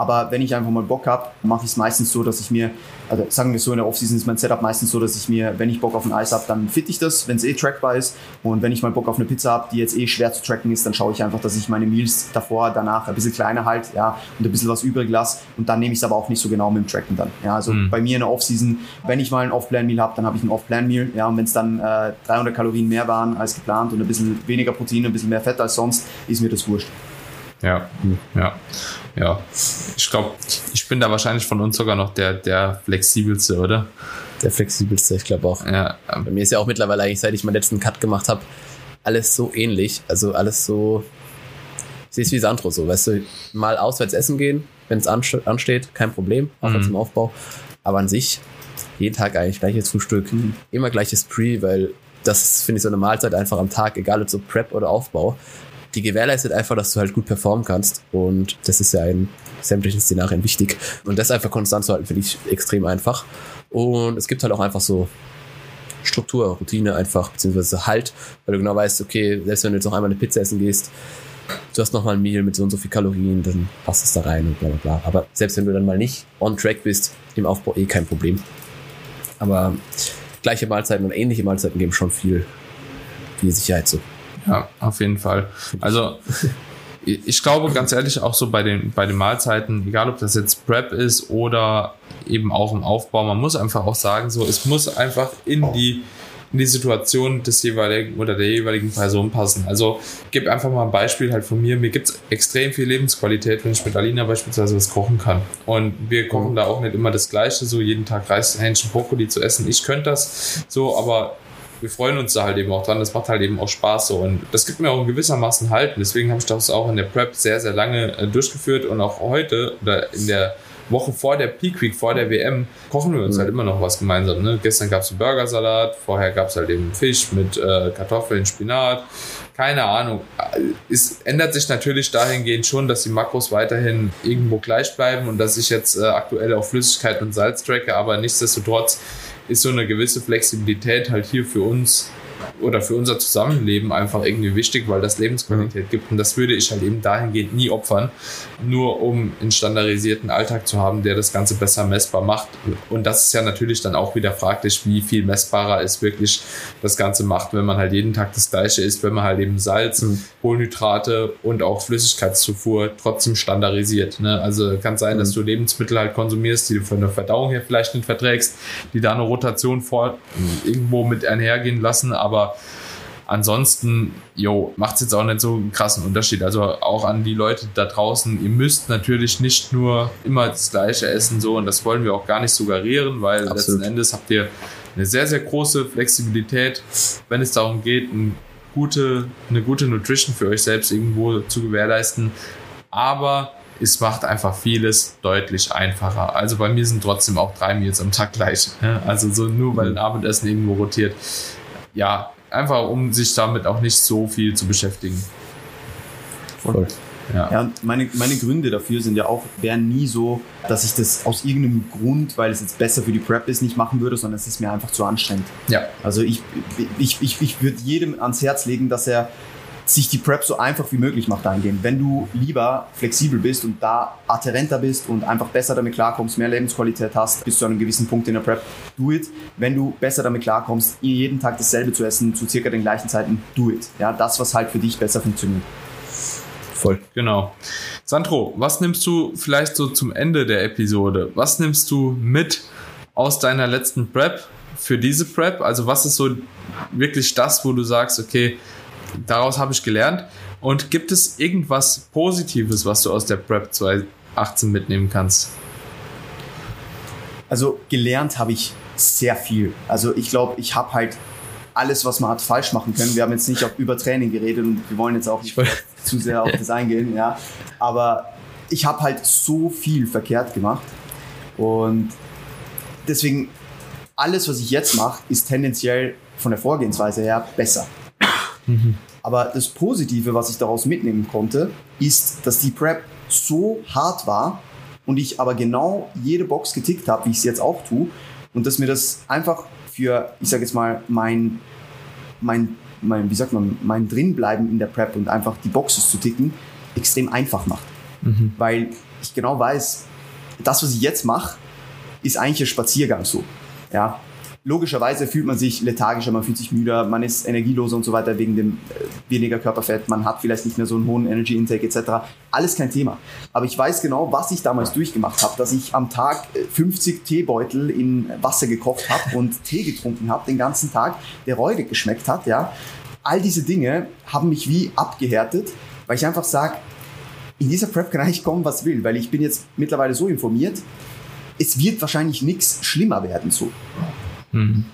Aber wenn ich einfach mal Bock habe, mache ich es meistens so, dass ich mir, also sagen wir so, in der Offseason ist mein Setup meistens so, dass ich mir, wenn ich Bock auf ein Eis habe, dann fit ich das, wenn es eh trackbar ist. Und wenn ich mal Bock auf eine Pizza habe, die jetzt eh schwer zu tracken ist, dann schaue ich einfach, dass ich meine Meals davor, danach ein bisschen kleiner halt, ja, und ein bisschen was übrig lasse. Und dann nehme ich es aber auch nicht so genau mit dem Tracken dann. Ja, also mhm. bei mir in der Offseason, wenn ich mal ein Off-Plan-Meal habe, dann habe ich ein Off-Plan-Meal. Ja, und wenn es dann äh, 300 Kalorien mehr waren als geplant und ein bisschen weniger Protein, ein bisschen mehr Fett als sonst, ist mir das wurscht. Ja, ja, ja. Ich glaube, ich bin da wahrscheinlich von uns sogar noch der, der flexibelste, oder? Der flexibelste, ich glaube auch. Ja. Bei mir ist ja auch mittlerweile eigentlich, seit ich meinen letzten Cut gemacht habe, alles so ähnlich. Also alles so, ich sehe es wie Sandro so, weißt du, mal auswärts essen gehen, wenn es ansteht, kein Problem, auch mhm. im Aufbau. Aber an sich, jeden Tag eigentlich gleiches Frühstück, mhm. immer gleiches Pre, weil das finde ich so eine Mahlzeit einfach am Tag, egal ob so Prep oder Aufbau. Die gewährleistet einfach, dass du halt gut performen kannst. Und das ist ja in sämtlichen Szenarien wichtig. Und das einfach konstant zu halten, finde ich extrem einfach. Und es gibt halt auch einfach so Struktur, Routine einfach, beziehungsweise Halt, weil du genau weißt, okay, selbst wenn du jetzt noch einmal eine Pizza essen gehst, du hast noch mal ein Meal mit so und so viel Kalorien, dann passt es da rein und bla bla bla. Aber selbst wenn du dann mal nicht on track bist, im Aufbau eh kein Problem. Aber gleiche Mahlzeiten und ähnliche Mahlzeiten geben schon viel, viel Sicherheit so. Ja, auf jeden Fall. Also ich glaube ganz ehrlich auch so bei den, bei den Mahlzeiten, egal ob das jetzt Prep ist oder eben auch im Aufbau, man muss einfach auch sagen, so, es muss einfach in die, in die Situation des jeweiligen oder der jeweiligen Person passen. Also gib einfach mal ein Beispiel halt von mir. Mir gibt es extrem viel Lebensqualität, wenn ich mit Alina beispielsweise was kochen kann. Und wir kochen da auch nicht immer das Gleiche, so jeden Tag Reis, Hähnchen, Brokkoli zu essen. Ich könnte das so, aber wir freuen uns da halt eben auch dran. Das macht halt eben auch Spaß so. Und das gibt mir auch in gewissermaßen Halt. Deswegen habe ich das auch in der Prep sehr, sehr lange äh, durchgeführt und auch heute oder in der Woche vor der Peak Week, vor der WM, kochen wir uns mhm. halt immer noch was gemeinsam. Ne? Gestern gab es einen Burgersalat, vorher gab es halt eben Fisch mit äh, Kartoffeln, Spinat. Keine Ahnung. Es ändert sich natürlich dahingehend schon, dass die Makros weiterhin irgendwo gleich bleiben und dass ich jetzt äh, aktuell auf Flüssigkeit und Salz tracke, aber nichtsdestotrotz ist so eine gewisse Flexibilität halt hier für uns oder für unser Zusammenleben einfach irgendwie wichtig, weil das Lebensqualität mhm. gibt. Und das würde ich halt eben dahingehend nie opfern, nur um einen standardisierten Alltag zu haben, der das Ganze besser messbar macht. Und das ist ja natürlich dann auch wieder fraglich, wie viel messbarer es wirklich das Ganze macht, wenn man halt jeden Tag das Gleiche isst, wenn man halt eben Salz, mhm. Kohlenhydrate und auch Flüssigkeitszufuhr trotzdem standardisiert. Ne? Also kann sein, mhm. dass du Lebensmittel halt konsumierst, die du von der Verdauung her vielleicht nicht verträgst, die da eine Rotation vor irgendwo mit einhergehen lassen, aber ansonsten, jo, macht es jetzt auch nicht so einen krassen Unterschied. Also auch an die Leute da draußen, ihr müsst natürlich nicht nur immer das gleiche essen, so, und das wollen wir auch gar nicht suggerieren, weil Absolut. letzten Endes habt ihr eine sehr, sehr große Flexibilität, wenn es darum geht, eine gute, eine gute Nutrition für euch selbst irgendwo zu gewährleisten. Aber es macht einfach vieles deutlich einfacher. Also bei mir sind trotzdem auch drei Meals am Tag gleich. Also so nur weil ein Abendessen irgendwo rotiert. Ja, einfach um sich damit auch nicht so viel zu beschäftigen. Voll. Ja. ja, meine, meine Gründe dafür sind ja auch, wären nie so, dass ich das aus irgendeinem Grund, weil es jetzt besser für die Prep ist, nicht machen würde, sondern es ist mir einfach zu anstrengend. Ja. Also ich, ich, ich, ich würde jedem ans Herz legen, dass er sich die Prep so einfach wie möglich macht eingehen. Wenn du lieber flexibel bist und da adherenter bist und einfach besser damit klarkommst, mehr Lebensqualität hast, bis zu einem gewissen Punkt in der Prep, do it. Wenn du besser damit klarkommst, jeden Tag dasselbe zu essen, zu circa den gleichen Zeiten, do it. Ja, das, was halt für dich besser funktioniert. Voll. Genau. Sandro, was nimmst du vielleicht so zum Ende der Episode? Was nimmst du mit aus deiner letzten Prep für diese Prep? Also was ist so wirklich das, wo du sagst, okay, daraus habe ich gelernt. Und gibt es irgendwas Positives, was du aus der Prep 2018 mitnehmen kannst? Also gelernt habe ich sehr viel. Also ich glaube, ich habe halt alles, was man hat, falsch machen können. Wir haben jetzt nicht über Training geredet und wir wollen jetzt auch nicht zu sehr auf das eingehen, ja. Aber ich habe halt so viel verkehrt gemacht und deswegen alles, was ich jetzt mache, ist tendenziell von der Vorgehensweise her besser. Mhm. Aber das Positive, was ich daraus mitnehmen konnte, ist, dass die Prep so hart war und ich aber genau jede Box getickt habe, wie ich es jetzt auch tue. Und dass mir das einfach für, ich sage jetzt mal, mein, mein, mein, wie sagt man, mein Drinbleiben in der Prep und einfach die Boxes zu ticken, extrem einfach macht. Mhm. Weil ich genau weiß, das, was ich jetzt mache, ist eigentlich ein Spaziergang so. Ja, Logischerweise fühlt man sich lethargischer, man fühlt sich müder, man ist energieloser und so weiter wegen dem äh, weniger Körperfett, man hat vielleicht nicht mehr so einen hohen Energy Intake etc. Alles kein Thema. Aber ich weiß genau, was ich damals durchgemacht habe, dass ich am Tag 50 äh, Teebeutel in Wasser gekocht habe und Tee getrunken habe den ganzen Tag, der räudig geschmeckt hat, ja. All diese Dinge haben mich wie abgehärtet, weil ich einfach sage, in dieser Prep kann eigentlich kommen, was will, weil ich bin jetzt mittlerweile so informiert, es wird wahrscheinlich nichts schlimmer werden so. Mhm.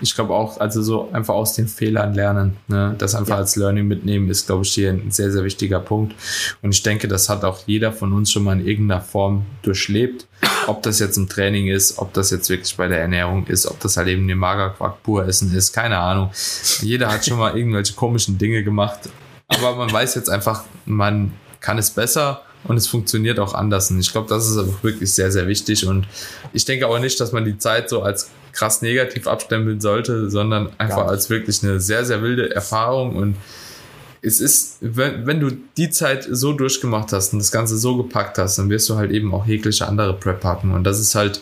ich glaube auch, also so einfach aus den Fehlern lernen, ne? das einfach ja. als Learning mitnehmen, ist, glaube ich, hier ein sehr, sehr wichtiger Punkt. Und ich denke, das hat auch jeder von uns schon mal in irgendeiner Form durchlebt. Ob das jetzt im Training ist, ob das jetzt wirklich bei der Ernährung ist, ob das halt eben den Magerquark pur essen ist, keine Ahnung. Jeder hat schon mal irgendwelche komischen Dinge gemacht. Aber man weiß jetzt einfach, man kann es besser und es funktioniert auch anders. Und ich glaube, das ist einfach wirklich sehr, sehr wichtig. Und ich denke auch nicht, dass man die Zeit so als krass negativ abstempeln sollte, sondern einfach als wirklich eine sehr, sehr wilde Erfahrung und es ist, wenn, wenn du die Zeit so durchgemacht hast und das Ganze so gepackt hast, dann wirst du halt eben auch jegliche andere Prep packen. Und das ist halt,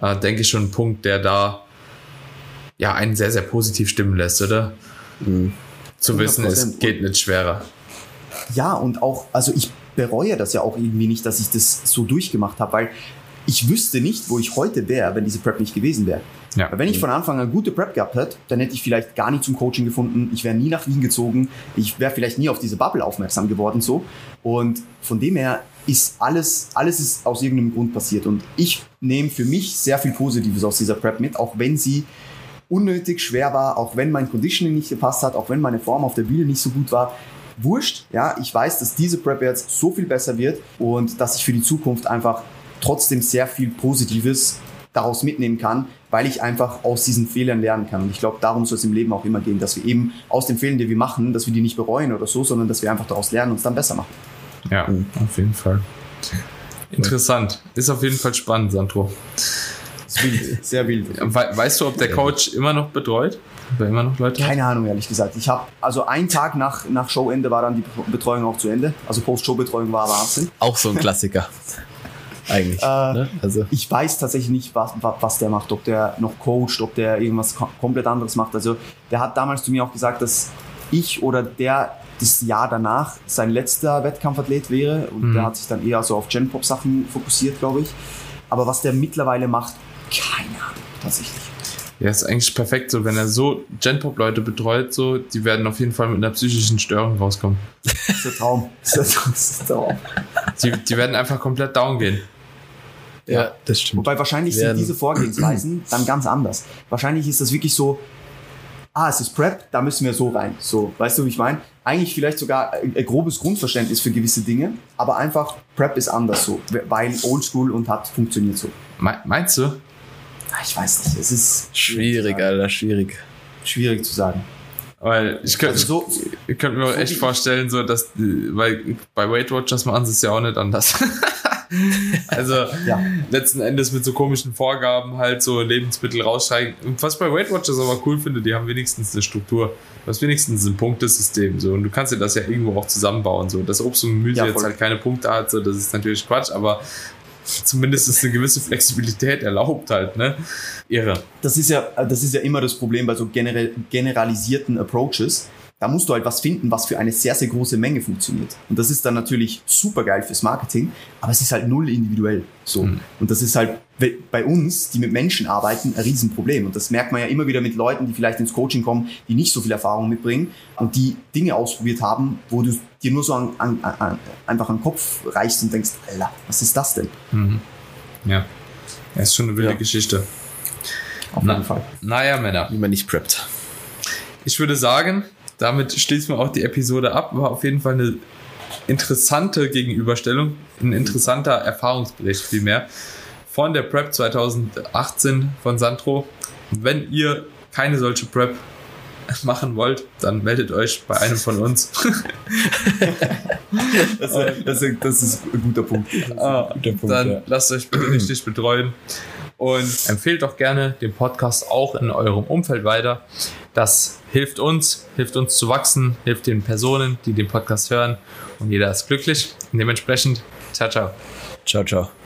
äh, denke ich, schon ein Punkt, der da ja einen sehr, sehr positiv stimmen lässt, oder? Mhm. Zu wissen, es geht nicht schwerer. Ja, und auch, also ich bereue das ja auch irgendwie nicht, dass ich das so durchgemacht habe, weil ich wüsste nicht, wo ich heute wäre, wenn diese Prep nicht gewesen wäre. Ja. Wenn ich von Anfang an gute Prep gehabt hätte, dann hätte ich vielleicht gar nicht zum Coaching gefunden. Ich wäre nie nach Wien gezogen. Ich wäre vielleicht nie auf diese Bubble aufmerksam geworden so. Und von dem her ist alles, alles ist aus irgendeinem Grund passiert. Und ich nehme für mich sehr viel Positives aus dieser Prep mit, auch wenn sie unnötig schwer war, auch wenn mein Conditioning nicht gepasst hat, auch wenn meine Form auf der Bühne nicht so gut war. Wurscht, ja, ich weiß, dass diese Prep jetzt so viel besser wird und dass ich für die Zukunft einfach trotzdem sehr viel Positives daraus mitnehmen kann, weil ich einfach aus diesen Fehlern lernen kann. Und ich glaube, darum soll es im Leben auch immer gehen, dass wir eben aus den Fehlern, die wir machen, dass wir die nicht bereuen oder so, sondern dass wir einfach daraus lernen und es dann besser machen. Ja, mhm. auf jeden Fall. Interessant. Ist auf jeden Fall spannend, Sandro. Wild, sehr wild. weißt du, ob der Coach immer noch betreut? Ob er immer noch Leute Keine? Ahnung, ehrlich gesagt. Ich habe also einen Tag nach, nach Showende war dann die Betreuung auch zu Ende. Also Post-Show-Betreuung war Wahnsinn. Auch so ein Klassiker eigentlich. Äh, ne? also. Ich weiß tatsächlich nicht, was, was der macht, ob der noch coacht, ob der irgendwas komplett anderes macht. Also der hat damals zu mir auch gesagt, dass ich oder der das Jahr danach sein letzter Wettkampfathlet wäre und mhm. der hat sich dann eher so auf Gen-Pop-Sachen fokussiert, glaube ich. Aber was der mittlerweile macht, keine Ahnung, tatsächlich. Ja, ist eigentlich perfekt so, wenn er so Genpop-Leute betreut, so, die werden auf jeden Fall mit einer psychischen Störung rauskommen. Das ist der Traum. Das ist der Traum. Die, die werden einfach komplett down gehen. Ja, das stimmt. Wobei wahrscheinlich werden. sind diese Vorgehensweisen dann ganz anders. Wahrscheinlich ist das wirklich so, ah, es ist Prep, da müssen wir so rein. So, weißt du, wie ich meine? Eigentlich vielleicht sogar ein, grobes Grundverständnis für gewisse Dinge, aber einfach Prep ist anders so, weil Oldschool und hat funktioniert so. Meinst du? Ah, ich weiß nicht, es ist schwierig, Alter, schwierig. Schwierig zu sagen. Weil ich könnte also so, ich könnte mir so echt vorstellen, so dass weil bei Weight Watchers machen sie es ja auch nicht anders. also ja. letzten Endes mit so komischen Vorgaben halt so Lebensmittel raussteigen. Was bei Weight Watchers aber cool finde, die haben wenigstens eine Struktur. Du hast wenigstens ein Punktesystem so und du kannst dir das ja irgendwo auch zusammenbauen so. Dass Obst und Gemüse ja, jetzt halt keine Punkte hat, so das ist natürlich Quatsch, aber zumindest ist eine gewisse Flexibilität erlaubt halt, ne? Irre. Das ist ja, das ist ja immer das Problem bei so generell, generalisierten Approaches da musst du halt was finden, was für eine sehr, sehr große Menge funktioniert. Und das ist dann natürlich super geil fürs Marketing, aber es ist halt null individuell. So. Mhm. Und das ist halt bei uns, die mit Menschen arbeiten, ein Riesenproblem. Und das merkt man ja immer wieder mit Leuten, die vielleicht ins Coaching kommen, die nicht so viel Erfahrung mitbringen und die Dinge ausprobiert haben, wo du dir nur so an, an, an, einfach an den Kopf reichst und denkst, Alter, was ist das denn? Mhm. Ja. Ja, ist schon eine wilde ja. Geschichte. Auf jeden Fall. Naja, Männer. Wie man nicht preppt. Ich würde sagen, damit schließen wir auch die Episode ab. War auf jeden Fall eine interessante Gegenüberstellung, ein interessanter Erfahrungsbericht vielmehr von der Prep 2018 von Sandro. Wenn ihr keine solche Prep machen wollt, dann meldet euch bei einem von uns. das, das, das, ist ein guter Punkt. Ah, guter Punkt dann ja. lasst euch bitte richtig betreuen und empfehlt doch gerne den Podcast auch in eurem Umfeld weiter. Das hilft uns, hilft uns zu wachsen, hilft den Personen, die den Podcast hören und jeder ist glücklich. Dementsprechend, ciao, ciao. Ciao, ciao.